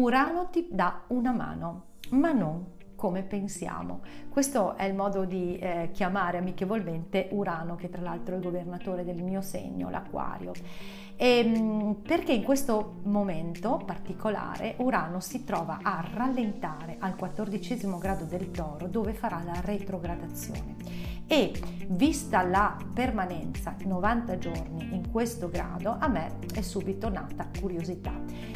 Urano ti dà una mano, ma non come pensiamo. Questo è il modo di eh, chiamare amichevolmente Urano, che tra l'altro è il governatore del mio segno, l'Aquario. E, ehm, perché in questo momento particolare Urano si trova a rallentare al quattordicesimo grado del toro dove farà la retrogradazione e vista la permanenza 90 giorni in questo grado a me è subito nata curiosità.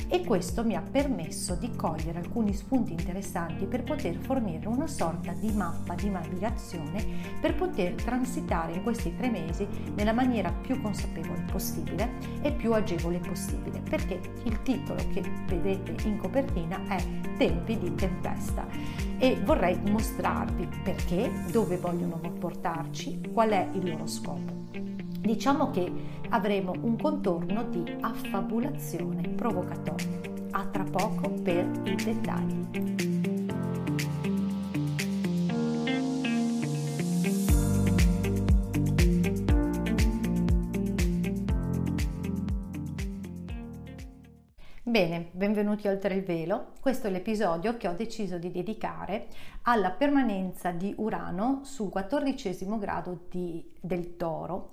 E questo mi ha permesso di cogliere alcuni spunti interessanti per poter fornire una sorta di mappa di navigazione per poter transitare in questi tre mesi nella maniera più consapevole possibile e più agevole possibile perché il titolo che vedete in copertina è Tempi di tempesta. E vorrei mostrarvi perché, dove vogliono portarci, qual è il loro scopo. Diciamo che avremo un contorno di affabulazione provocatoria. A tra poco per i dettagli. Bene, benvenuti oltre il velo. Questo è l'episodio che ho deciso di dedicare alla permanenza di Urano sul quattordicesimo grado di, del Toro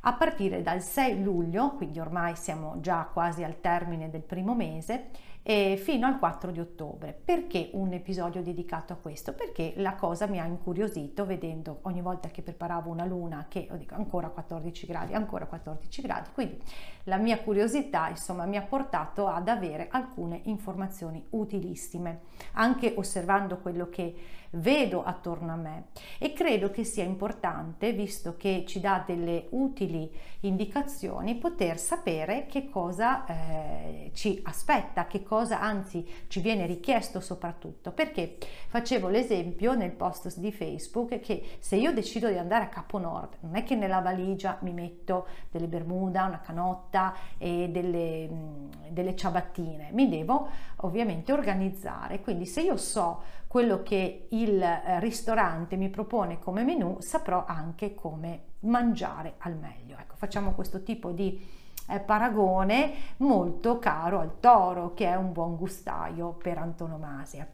a partire dal 6 luglio, quindi ormai siamo già quasi al termine del primo mese, e fino al 4 di ottobre. Perché un episodio dedicato a questo? Perché la cosa mi ha incuriosito vedendo ogni volta che preparavo una luna che oh, dico ancora 14 gradi, ancora 14 gradi, quindi la mia curiosità insomma mi ha portato ad avere alcune informazioni utilissime, anche osservando quello che vedo attorno a me e credo che sia importante, visto che ci dà delle utili indicazioni, poter sapere che cosa eh, ci aspetta, che cosa anzi ci viene richiesto soprattutto, perché facevo l'esempio nel post di Facebook che se io decido di andare a Capo Nord, non è che nella valigia mi metto delle bermuda, una canotta e delle, mm, delle ciabattine, mi devo ovviamente organizzare, quindi se io so quello che il eh, ristorante mi propone come menù, saprò anche come mangiare al meglio. Ecco, facciamo questo tipo di paragone molto caro al toro, che è un buon gustaio per antonomasia.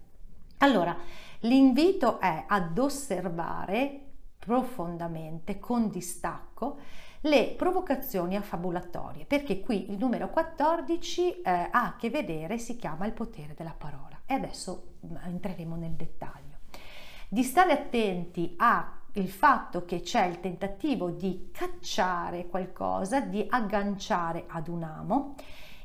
Allora, l'invito è ad osservare profondamente, con distacco, le provocazioni affabulatorie, perché qui il numero 14 eh, ha a che vedere, si chiama il potere della parola e adesso mm, entreremo nel dettaglio. Di stare attenti al fatto che c'è il tentativo di cacciare qualcosa, di agganciare ad un amo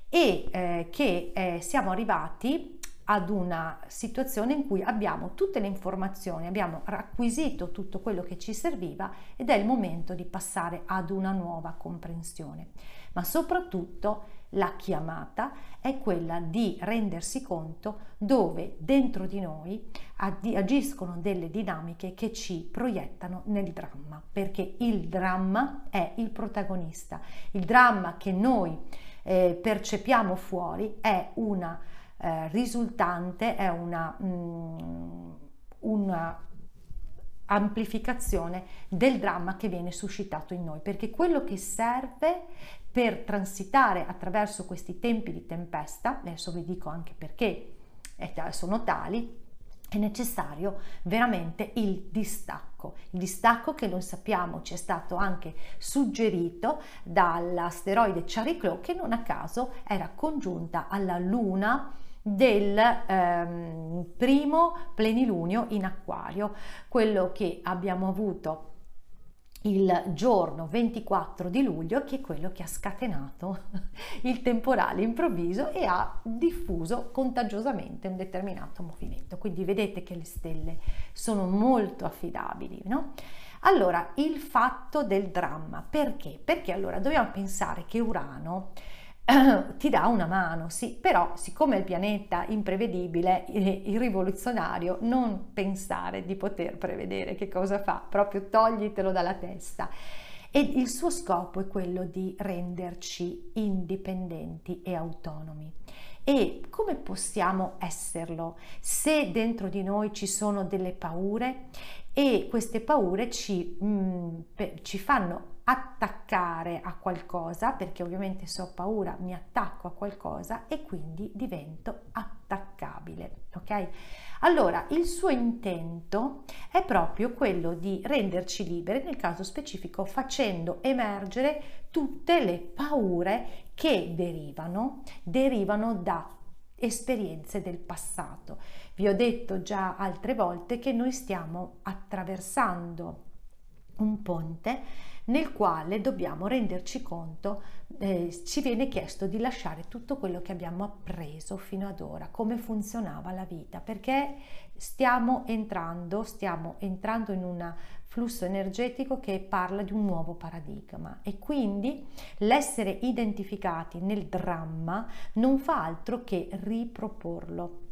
e eh, che eh, siamo arrivati ad una situazione in cui abbiamo tutte le informazioni, abbiamo acquisito tutto quello che ci serviva ed è il momento di passare ad una nuova comprensione. Ma soprattutto la chiamata è quella di rendersi conto dove dentro di noi agiscono delle dinamiche che ci proiettano nel dramma, perché il dramma è il protagonista. Il dramma che noi eh, percepiamo fuori è una eh, risultante, è una, mm, una amplificazione del dramma che viene suscitato in noi, perché quello che serve per transitare attraverso questi tempi di tempesta, adesso vi dico anche perché sono tali, è necessario veramente il distacco. Il distacco che noi sappiamo ci è stato anche suggerito dall'asteroide Chariclo che non a caso era congiunta alla Luna del ehm, primo plenilunio in acquario, quello che abbiamo avuto il giorno 24 di luglio, che è quello che ha scatenato il temporale improvviso e ha diffuso contagiosamente un determinato movimento. Quindi vedete che le stelle sono molto affidabili, no? Allora, il fatto del dramma, perché? Perché allora dobbiamo pensare che Urano ti dà una mano, sì, però siccome il pianeta imprevedibile, il rivoluzionario, non pensare di poter prevedere che cosa fa, proprio toglitelo dalla testa. E il suo scopo è quello di renderci indipendenti e autonomi. E come possiamo esserlo se dentro di noi ci sono delle paure e queste paure ci, mh, mm, ci fanno attaccare a qualcosa, perché ovviamente se ho paura mi attacco a qualcosa e quindi divento attaccabile, ok? Allora, il suo intento è proprio quello di renderci liberi, nel caso specifico facendo emergere tutte le paure che derivano, derivano da esperienze del passato. Vi ho detto già altre volte che noi stiamo attraversando un ponte nel quale dobbiamo renderci conto, eh, ci viene chiesto di lasciare tutto quello che abbiamo appreso fino ad ora, come funzionava la vita, perché stiamo entrando, stiamo entrando in un flusso energetico che parla di un nuovo paradigma e quindi l'essere identificati nel dramma non fa altro che riproporlo.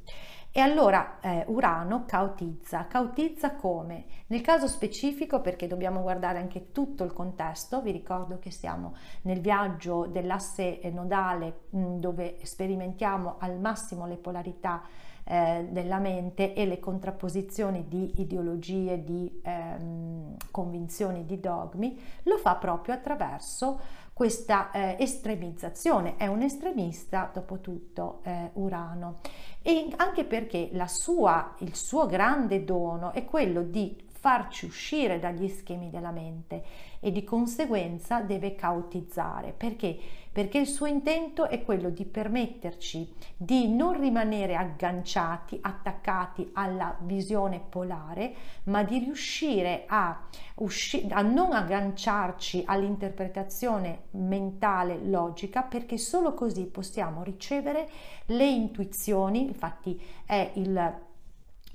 E allora eh, Urano cautizza, cautizza come? Nel caso specifico perché dobbiamo guardare anche tutto il contesto, vi ricordo che siamo nel viaggio dell'asse nodale mh, dove sperimentiamo al massimo le polarità eh, della mente e le contrapposizioni di ideologie, di ehm, convinzioni, di dogmi, lo fa proprio attraverso questa eh, estremizzazione. È un estremista, dopo tutto, eh, Urano. E anche perché sua, il suo grande dono è quello di farci uscire dagli schemi della mente e di conseguenza deve cautizzare. Perché? Perché il suo intento è quello di permetterci di non rimanere agganciati, attaccati alla visione polare, ma di riuscire a, usci- a non agganciarci all'interpretazione mentale logica, perché solo così possiamo ricevere le intuizioni, infatti è il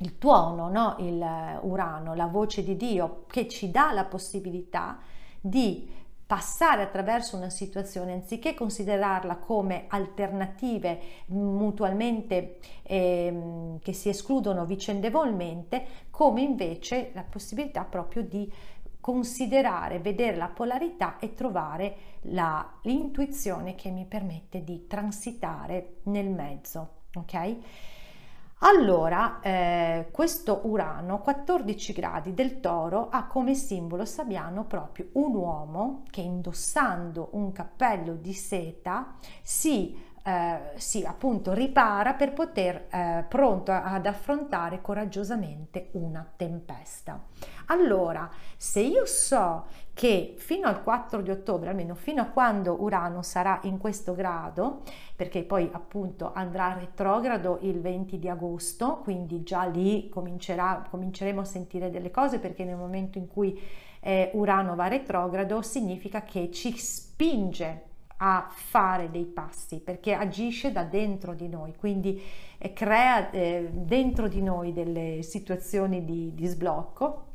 il tuono, no? il Urano, la voce di Dio che ci dà la possibilità di passare attraverso una situazione anziché considerarla come alternative mutualmente eh, che si escludono vicendevolmente, come invece la possibilità proprio di considerare, vedere la polarità e trovare la, l'intuizione che mi permette di transitare nel mezzo. Ok? Allora, eh, questo Urano, 14 gradi del toro, ha come simbolo sabbiano proprio un uomo che indossando un cappello di seta si eh, si appunto ripara per poter eh, pronto ad affrontare coraggiosamente una tempesta. Allora, se io so che fino al 4 di ottobre, almeno fino a quando Urano sarà in questo grado, perché poi appunto andrà retrogrado il 20 di agosto, quindi già lì cominceremo a sentire delle cose perché nel momento in cui eh, Urano va retrogrado significa che ci spinge a fare dei passi perché agisce da dentro di noi, quindi eh, crea eh, dentro di noi delle situazioni di, di sblocco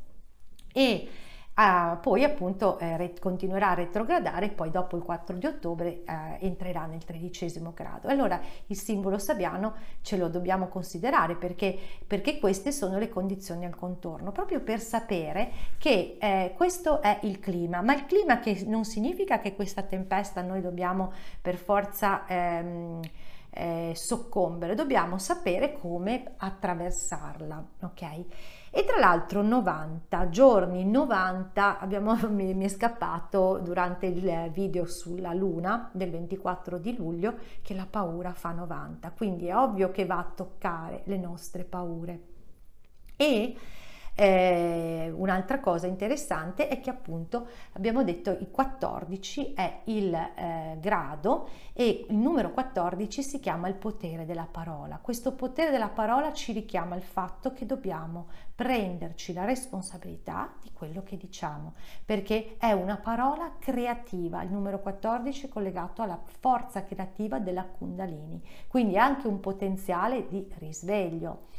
e Uh, poi appunto eh, continuerà a retrogradare e poi dopo il 4 di ottobre eh, entrerà nel tredicesimo grado. Allora il simbolo sabbiano ce lo dobbiamo considerare perché, perché queste sono le condizioni al contorno, proprio per sapere che eh, questo è il clima, ma il clima che non significa che questa tempesta noi dobbiamo per forza... Ehm, eh, soccombere, dobbiamo sapere come attraversarla, ok? E tra l'altro 90 giorni, 90, abbiamo, mi, mi, è scappato durante il video sulla luna del 24 di luglio che la paura fa 90, quindi è ovvio che va a toccare le nostre paure. E eh, un'altra cosa interessante è che appunto abbiamo detto il 14 è il eh, grado e il numero 14 si chiama il potere della parola. Questo potere della parola ci richiama il fatto che dobbiamo prenderci la responsabilità di quello che diciamo, perché è una parola creativa. Il numero 14 è collegato alla forza creativa della Kundalini, quindi anche un potenziale di risveglio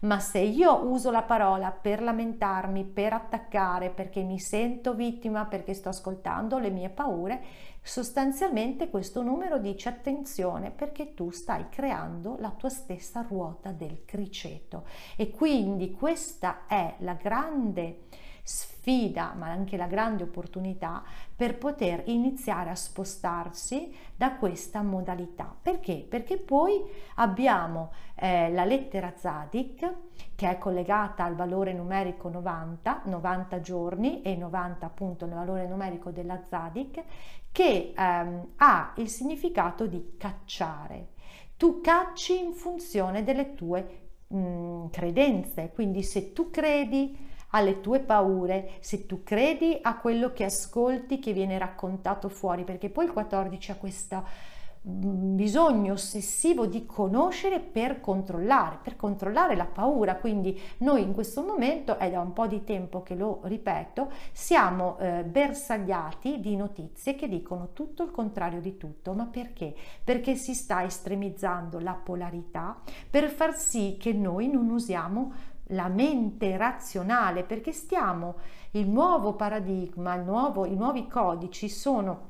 ma se io uso la parola per lamentarmi, per attaccare, perché mi sento vittima, perché sto ascoltando le mie paure, sostanzialmente questo numero dice attenzione perché tu stai creando la tua stessa ruota del criceto e quindi questa è la grande sfida ma anche la grande opportunità per poter iniziare a spostarsi da questa modalità. Perché? Perché poi abbiamo eh, la lettera Zadik che è collegata al valore numerico 90, 90 giorni e 90 appunto il valore numerico della Zadik che ehm, ha il significato di cacciare. Tu cacci in funzione delle tue mh, credenze, quindi se tu credi alle tue paure, se tu credi a quello che ascolti che viene raccontato fuori, perché poi il 14 ha questo mm, bisogno ossessivo di conoscere per controllare, per controllare la paura. Quindi noi in questo momento, è da un po' di tempo che lo ripeto, siamo eh, bersagliati di notizie che dicono tutto il contrario di tutto. Ma perché? Perché si sta estremizzando la polarità per far sì che noi non usiamo la mente razionale, perché stiamo, il nuovo paradigma, il nuovo, i nuovi codici sono,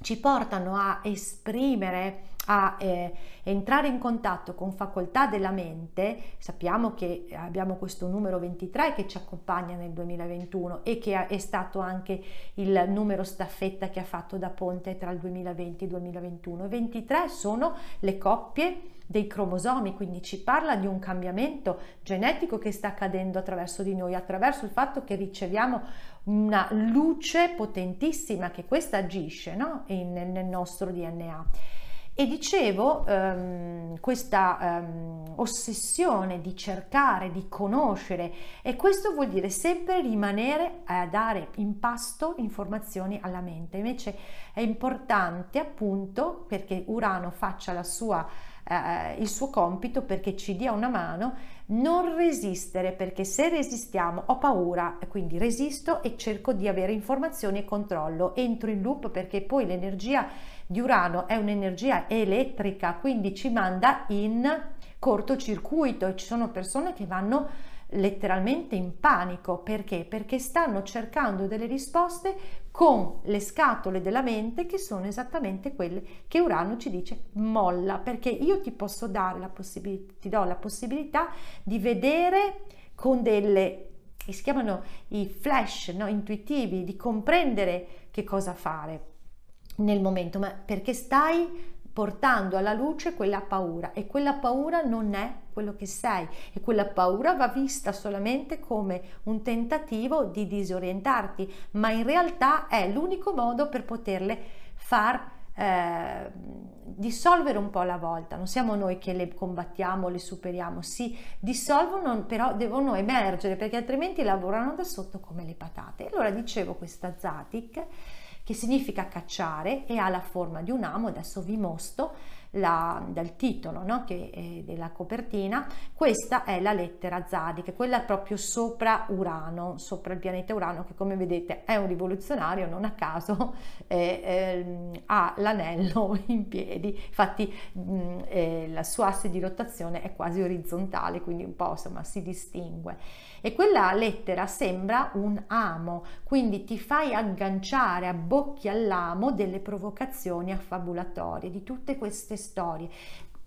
ci portano a esprimere a eh, entrare in contatto con facoltà della mente, sappiamo che abbiamo questo numero 23 che ci accompagna nel 2021 e che è stato anche il numero staffetta che ha fatto da ponte tra il 2020 e il 2021. 23 sono le coppie dei cromosomi, quindi ci parla di un cambiamento genetico che sta accadendo attraverso di noi, attraverso il fatto che riceviamo una luce potentissima che questa agisce no? Nel nostro DNA. E dicevo, um, questa um, ossessione di cercare, di conoscere, e questo vuol dire sempre rimanere a dare in pasto informazioni alla mente. Invece è importante appunto perché Urano faccia sua eh, il suo compito perché ci dia una mano, non resistere perché se resistiamo ho paura, quindi resisto e cerco di avere informazioni e controllo, entro in loop perché poi l'energia di Urano è un'energia elettrica, quindi ci manda in cortocircuito e ci sono persone che vanno letteralmente in panico. Perché? Perché stanno cercando delle risposte con le scatole della mente che sono esattamente quelle che Urano ci dice molla. Perché io ti posso dare la possibilità ti do la possibilità di vedere con delle che si chiamano i flash no, intuitivi di comprendere che cosa fare nel momento. Ma perché stai portando alla luce quella paura. E quella paura non è quello che sei. E quella paura va vista solamente come un tentativo di disorientarti, ma in realtà è l'unico modo per poterle far eh, dissolvere un po' alla volta, non siamo noi che le combattiamo, le superiamo, si dissolvono, però devono emergere perché altrimenti lavorano da sotto come le patate. Allora dicevo questa Zatic che significa cacciare e ha la forma di un amo, adesso vi mostro la, dal titolo no? della copertina, questa è la lettera Zadi, che è quella proprio sopra Urano, sopra il pianeta Urano, che come vedete è un rivoluzionario, non a caso eh, eh, ha l'anello in piedi, infatti mh, eh, la sua asse di rotazione è quasi orizzontale, quindi un po' insomma si distingue. E quella lettera sembra un amo, quindi ti fai agganciare, abbocchi all'amo delle provocazioni affabulatorie, di tutte queste storie.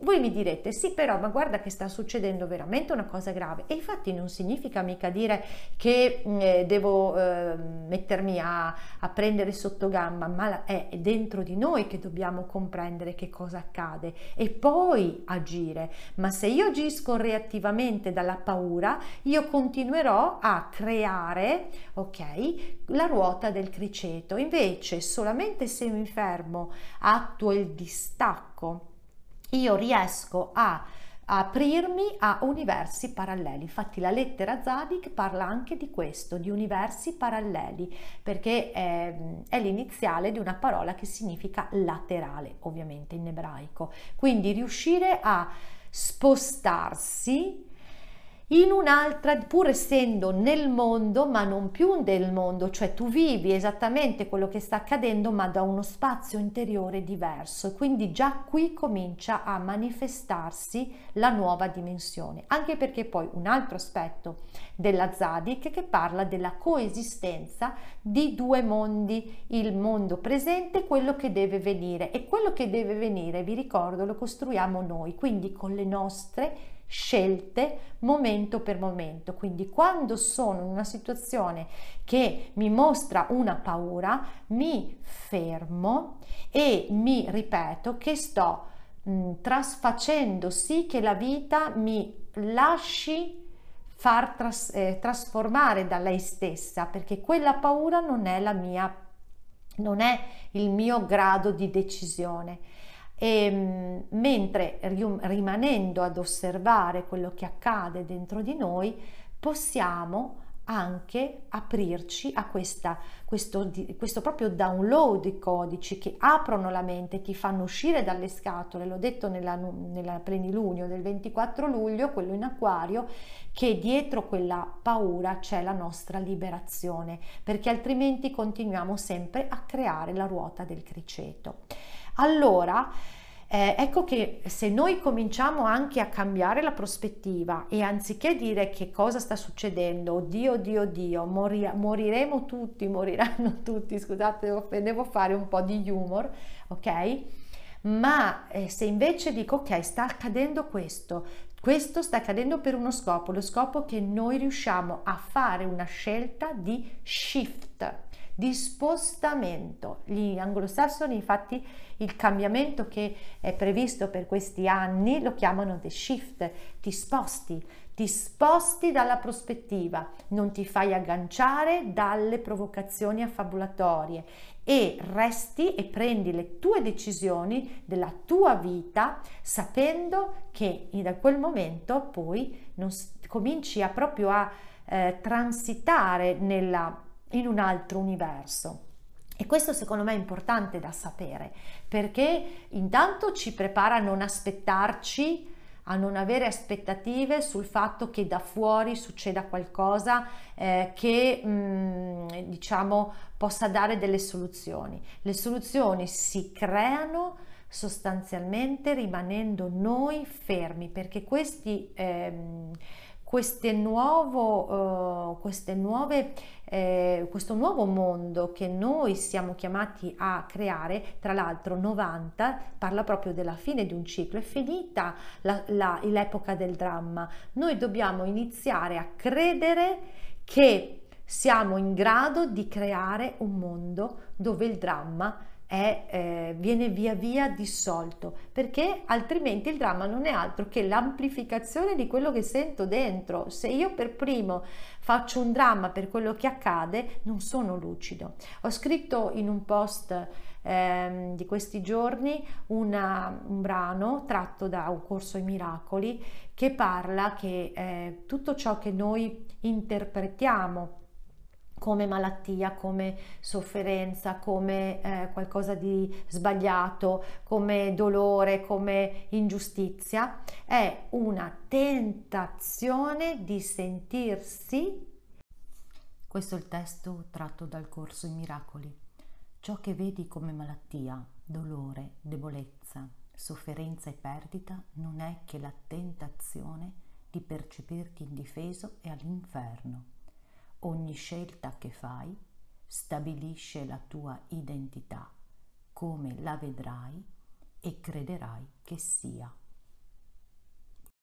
Voi mi direte, sì però, ma guarda che sta succedendo veramente una cosa grave. E infatti non significa mica dire che mm, eh, devo eh, mettermi a, a, prendere sotto gamba, ma è dentro di noi che dobbiamo comprendere che cosa accade e poi agire. Ma se io agisco reattivamente dalla paura, io continuerò a creare, ok, la ruota del criceto. Invece, solamente se mi fermo, attuo il distacco io riesco a aprirmi a universi paralleli. Infatti la lettera Zadik parla anche di questo, di universi paralleli, perché è, è, l'iniziale di una parola che significa laterale, ovviamente in ebraico. Quindi riuscire a spostarsi in un'altra, pur essendo nel mondo, ma non più del mondo, cioè tu vivi esattamente quello che sta accadendo, ma da uno spazio interiore diverso. Quindi già qui comincia a manifestarsi la nuova dimensione, anche perché poi un altro aspetto della Zadik che parla della coesistenza di due mondi, il mondo presente e quello che deve venire. E quello che deve venire, vi ricordo, lo costruiamo noi, quindi con le nostre scelte momento per momento. Quindi quando sono in una situazione che mi mostra una paura, mi fermo e mi ripeto che sto mh, trasfacendo sì che la vita mi lasci far tras, eh, trasformare da lei stessa perché quella paura non è la mia non è il mio grado di decisione e, ehm, mentre rimanendo ad osservare quello che accade dentro di noi, possiamo anche aprirci a questa, questo, questo proprio download di codici che aprono la mente, ti fanno uscire dalle scatole, l'ho detto nella, nella plenilunio del 24 luglio, quello in acquario, che dietro quella paura c'è la nostra liberazione, perché altrimenti continuiamo sempre a creare la ruota del criceto. Allora, eh, ecco che se noi cominciamo anche a cambiare la prospettiva e anziché dire che cosa sta succedendo, oddio, oddio, oddio, mori- moriremo tutti, moriranno tutti, scusate, devo, fare un po' di humor, ok? Ma eh, se invece dico, ok, sta accadendo questo, questo sta accadendo per uno scopo, lo scopo che noi riusciamo a fare una scelta di shift, di spostamento. Gli anglosassoni infatti il cambiamento che è previsto per questi anni lo chiamano the shift, ti sposti, ti sposti dalla prospettiva, non ti fai agganciare dalle provocazioni affabulatorie e resti e prendi le tue decisioni della tua vita sapendo che da quel momento poi non, cominci a proprio a eh, transitare nella in un altro universo. E questo secondo me è importante da sapere perché intanto ci prepara a non aspettarci, a non avere aspettative sul fatto che da fuori succeda qualcosa eh, che mh, mm, diciamo possa dare delle soluzioni. Le soluzioni si creano sostanzialmente rimanendo noi fermi perché questi ehm, queste nuovo, uh, queste nuove, eh, questo nuovo mondo che noi siamo chiamati a creare, tra l'altro 90 parla proprio della fine di un ciclo, è finita la, la, l'epoca del dramma, noi dobbiamo iniziare a credere che siamo in grado di creare un mondo dove il dramma è, eh, viene via via dissolto perché altrimenti il dramma non è altro che l'amplificazione di quello che sento dentro. Se io per primo faccio un dramma per quello che accade non sono lucido. Ho scritto in un post eh, di questi giorni una, un brano tratto da un corso ai miracoli che parla che eh, tutto ciò che noi interpretiamo come malattia, come sofferenza, come eh, qualcosa di sbagliato, come dolore, come ingiustizia, è una tentazione di sentirsi. Questo è il testo tratto dal corso I Miracoli. Ciò che vedi come malattia, dolore, debolezza, sofferenza e perdita non è che la tentazione di percepirti indifeso e all'inferno Ogni scelta che fai stabilisce la tua identità, come la vedrai e crederai che sia.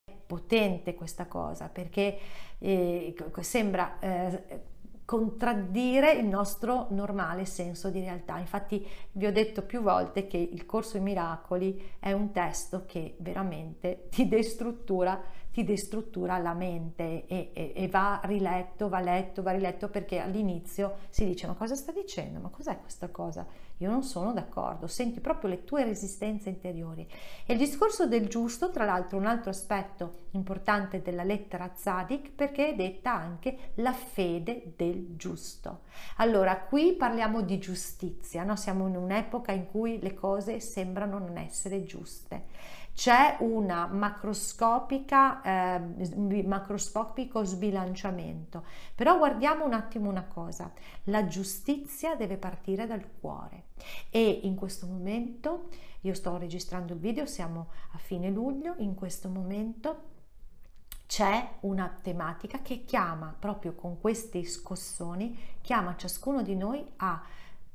È potente questa cosa perché eh, sembra eh, contraddire il nostro normale senso di realtà. Infatti vi ho detto più volte che il corso i miracoli è un testo che veramente ti destruttura ti destruttura la mente e, e, e, va riletto, va letto, va riletto perché all'inizio si dice ma cosa sta dicendo? Ma cos'è questa cosa? Io non sono d'accordo, senti proprio le tue resistenze interiori. E il discorso del giusto, tra l'altro un altro aspetto importante della lettera Zadik perché è detta anche la fede del giusto. Allora qui parliamo di giustizia, no? siamo in un'epoca in cui le cose sembrano non essere giuste c'è macroscopica, eh, macroscopico sbilanciamento. Però guardiamo un attimo una cosa, la giustizia deve partire dal cuore e in questo momento, io sto registrando il video, siamo a fine luglio, in questo momento c'è una tematica che chiama proprio con questi scossoni, chiama ciascuno di noi a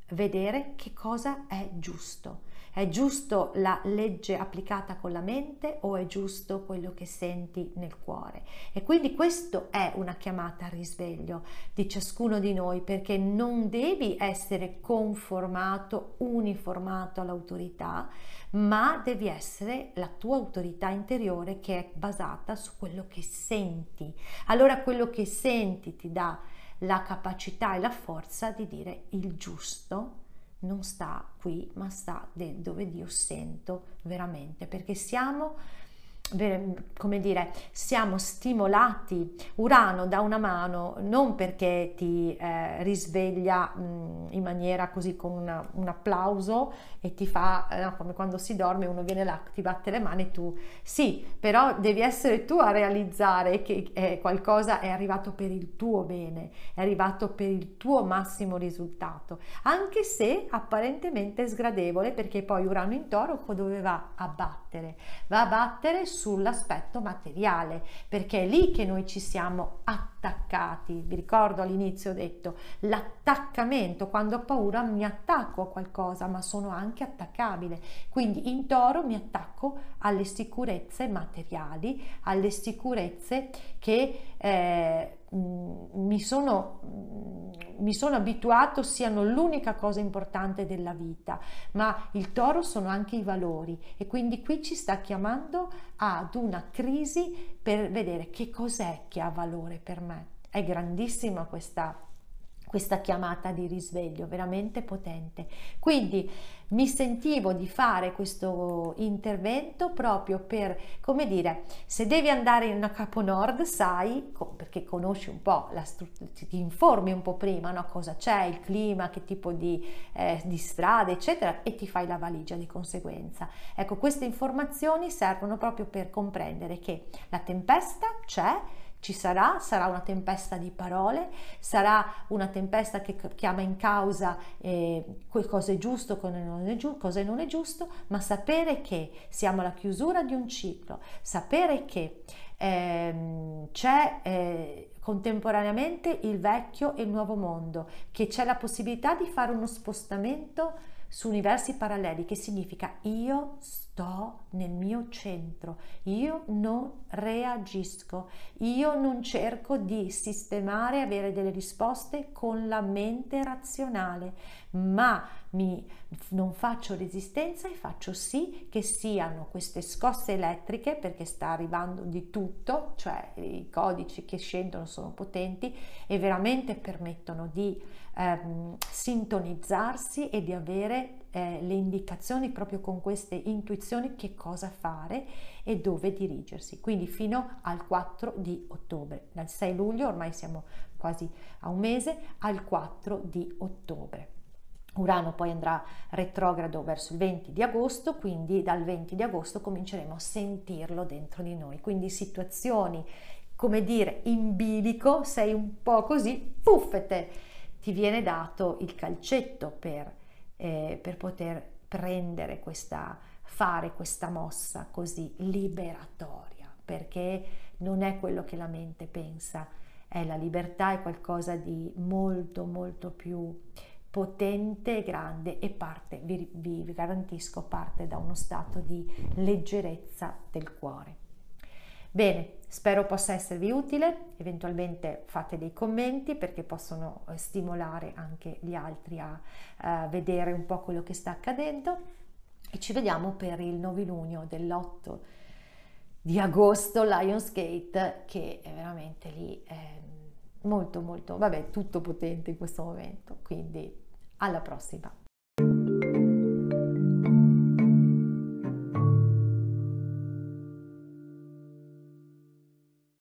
vedere che cosa è giusto. È giusto la legge applicata con la mente o è giusto quello che senti nel cuore? E quindi questo è una chiamata al risveglio di ciascuno di noi perché non devi essere conformato, uniformato all'autorità, ma devi essere la tua autorità interiore che è basata su quello che senti. Allora quello che senti ti dà la capacità e la forza di dire il giusto non sta qui, ma sta dove Dio sento veramente, perché siamo come dire, siamo stimolati. Urano da una mano non perché ti eh, risveglia mh, in maniera così con una, un applauso e ti fa, eh, come quando si dorme, uno viene là, ti batte le mani, tu sì, però devi essere tu a realizzare che eh, qualcosa è arrivato per il tuo bene, è arrivato per il tuo massimo risultato, anche se apparentemente sgradevole perché poi Urano in toro dove va a battere? Va a battere sull'aspetto materiale, perché è lì che noi ci siamo attaccati. Vi ricordo all'inizio ho detto l'attaccamento, quando ho paura mi attacco a qualcosa, ma sono anche attaccabile. Quindi in toro mi attacco alle sicurezze materiali, alle sicurezze che eh, mi sono, mi sono abituato siano l'unica cosa importante della vita, ma il toro sono anche i valori e quindi qui ci sta chiamando ad una crisi per vedere che cos'è che ha valore per me. È grandissima questa questa chiamata di risveglio veramente potente. Quindi mi sentivo di fare questo intervento proprio per, come dire, se devi andare in capo nord, sai, perché conosci un po' la struttura, ti informi un po' prima, no? cosa c'è, il clima, che tipo di, eh, di strade, eccetera, e ti fai la valigia di conseguenza. Ecco, queste informazioni servono proprio per comprendere che la tempesta c'è, ci sarà, sarà una tempesta di parole, sarà una tempesta che chiama in causa eh, cosa è giusto, cosa non è, giusto, ma sapere che siamo alla chiusura di un ciclo, sapere che ehm, c'è eh, contemporaneamente il vecchio e il nuovo mondo, che c'è la possibilità di fare uno spostamento su universi paralleli, che significa io sto nel mio centro, io non reagisco, io non cerco di sistemare, avere delle risposte con la mente razionale, ma mi, non faccio resistenza e faccio sì che siano queste scosse elettriche, perché sta arrivando di tutto, cioè i codici che scendono sono potenti e veramente permettono di ehm, sintonizzarsi e di avere eh, le indicazioni proprio con queste intuizioni che cosa fare e dove dirigersi. Quindi fino al 4 di ottobre, dal 6 luglio ormai siamo quasi a un mese, al 4 di ottobre. Urano poi andrà retrogrado verso il 20 di agosto, quindi dal 20 di agosto cominceremo a sentirlo dentro di noi. Quindi situazioni, come dire, in bilico, sei un po' così, puffete, ti viene dato il calcetto per, eh, per poter prendere questa, fare questa mossa così liberatoria, perché non è quello che la mente pensa, è la libertà, è qualcosa di molto molto più potente e grande e parte, vi, vi garantisco, parte da uno stato di leggerezza del cuore. Bene, spero possa esservi utile, eventualmente fate dei commenti perché possono eh, stimolare anche gli altri a, a vedere un po' quello che sta accadendo. E ci vediamo per il novilunio dell'8 di agosto Lionsgate che è veramente lì è molto molto vabbè tutto potente in questo momento. Quindi alla prossima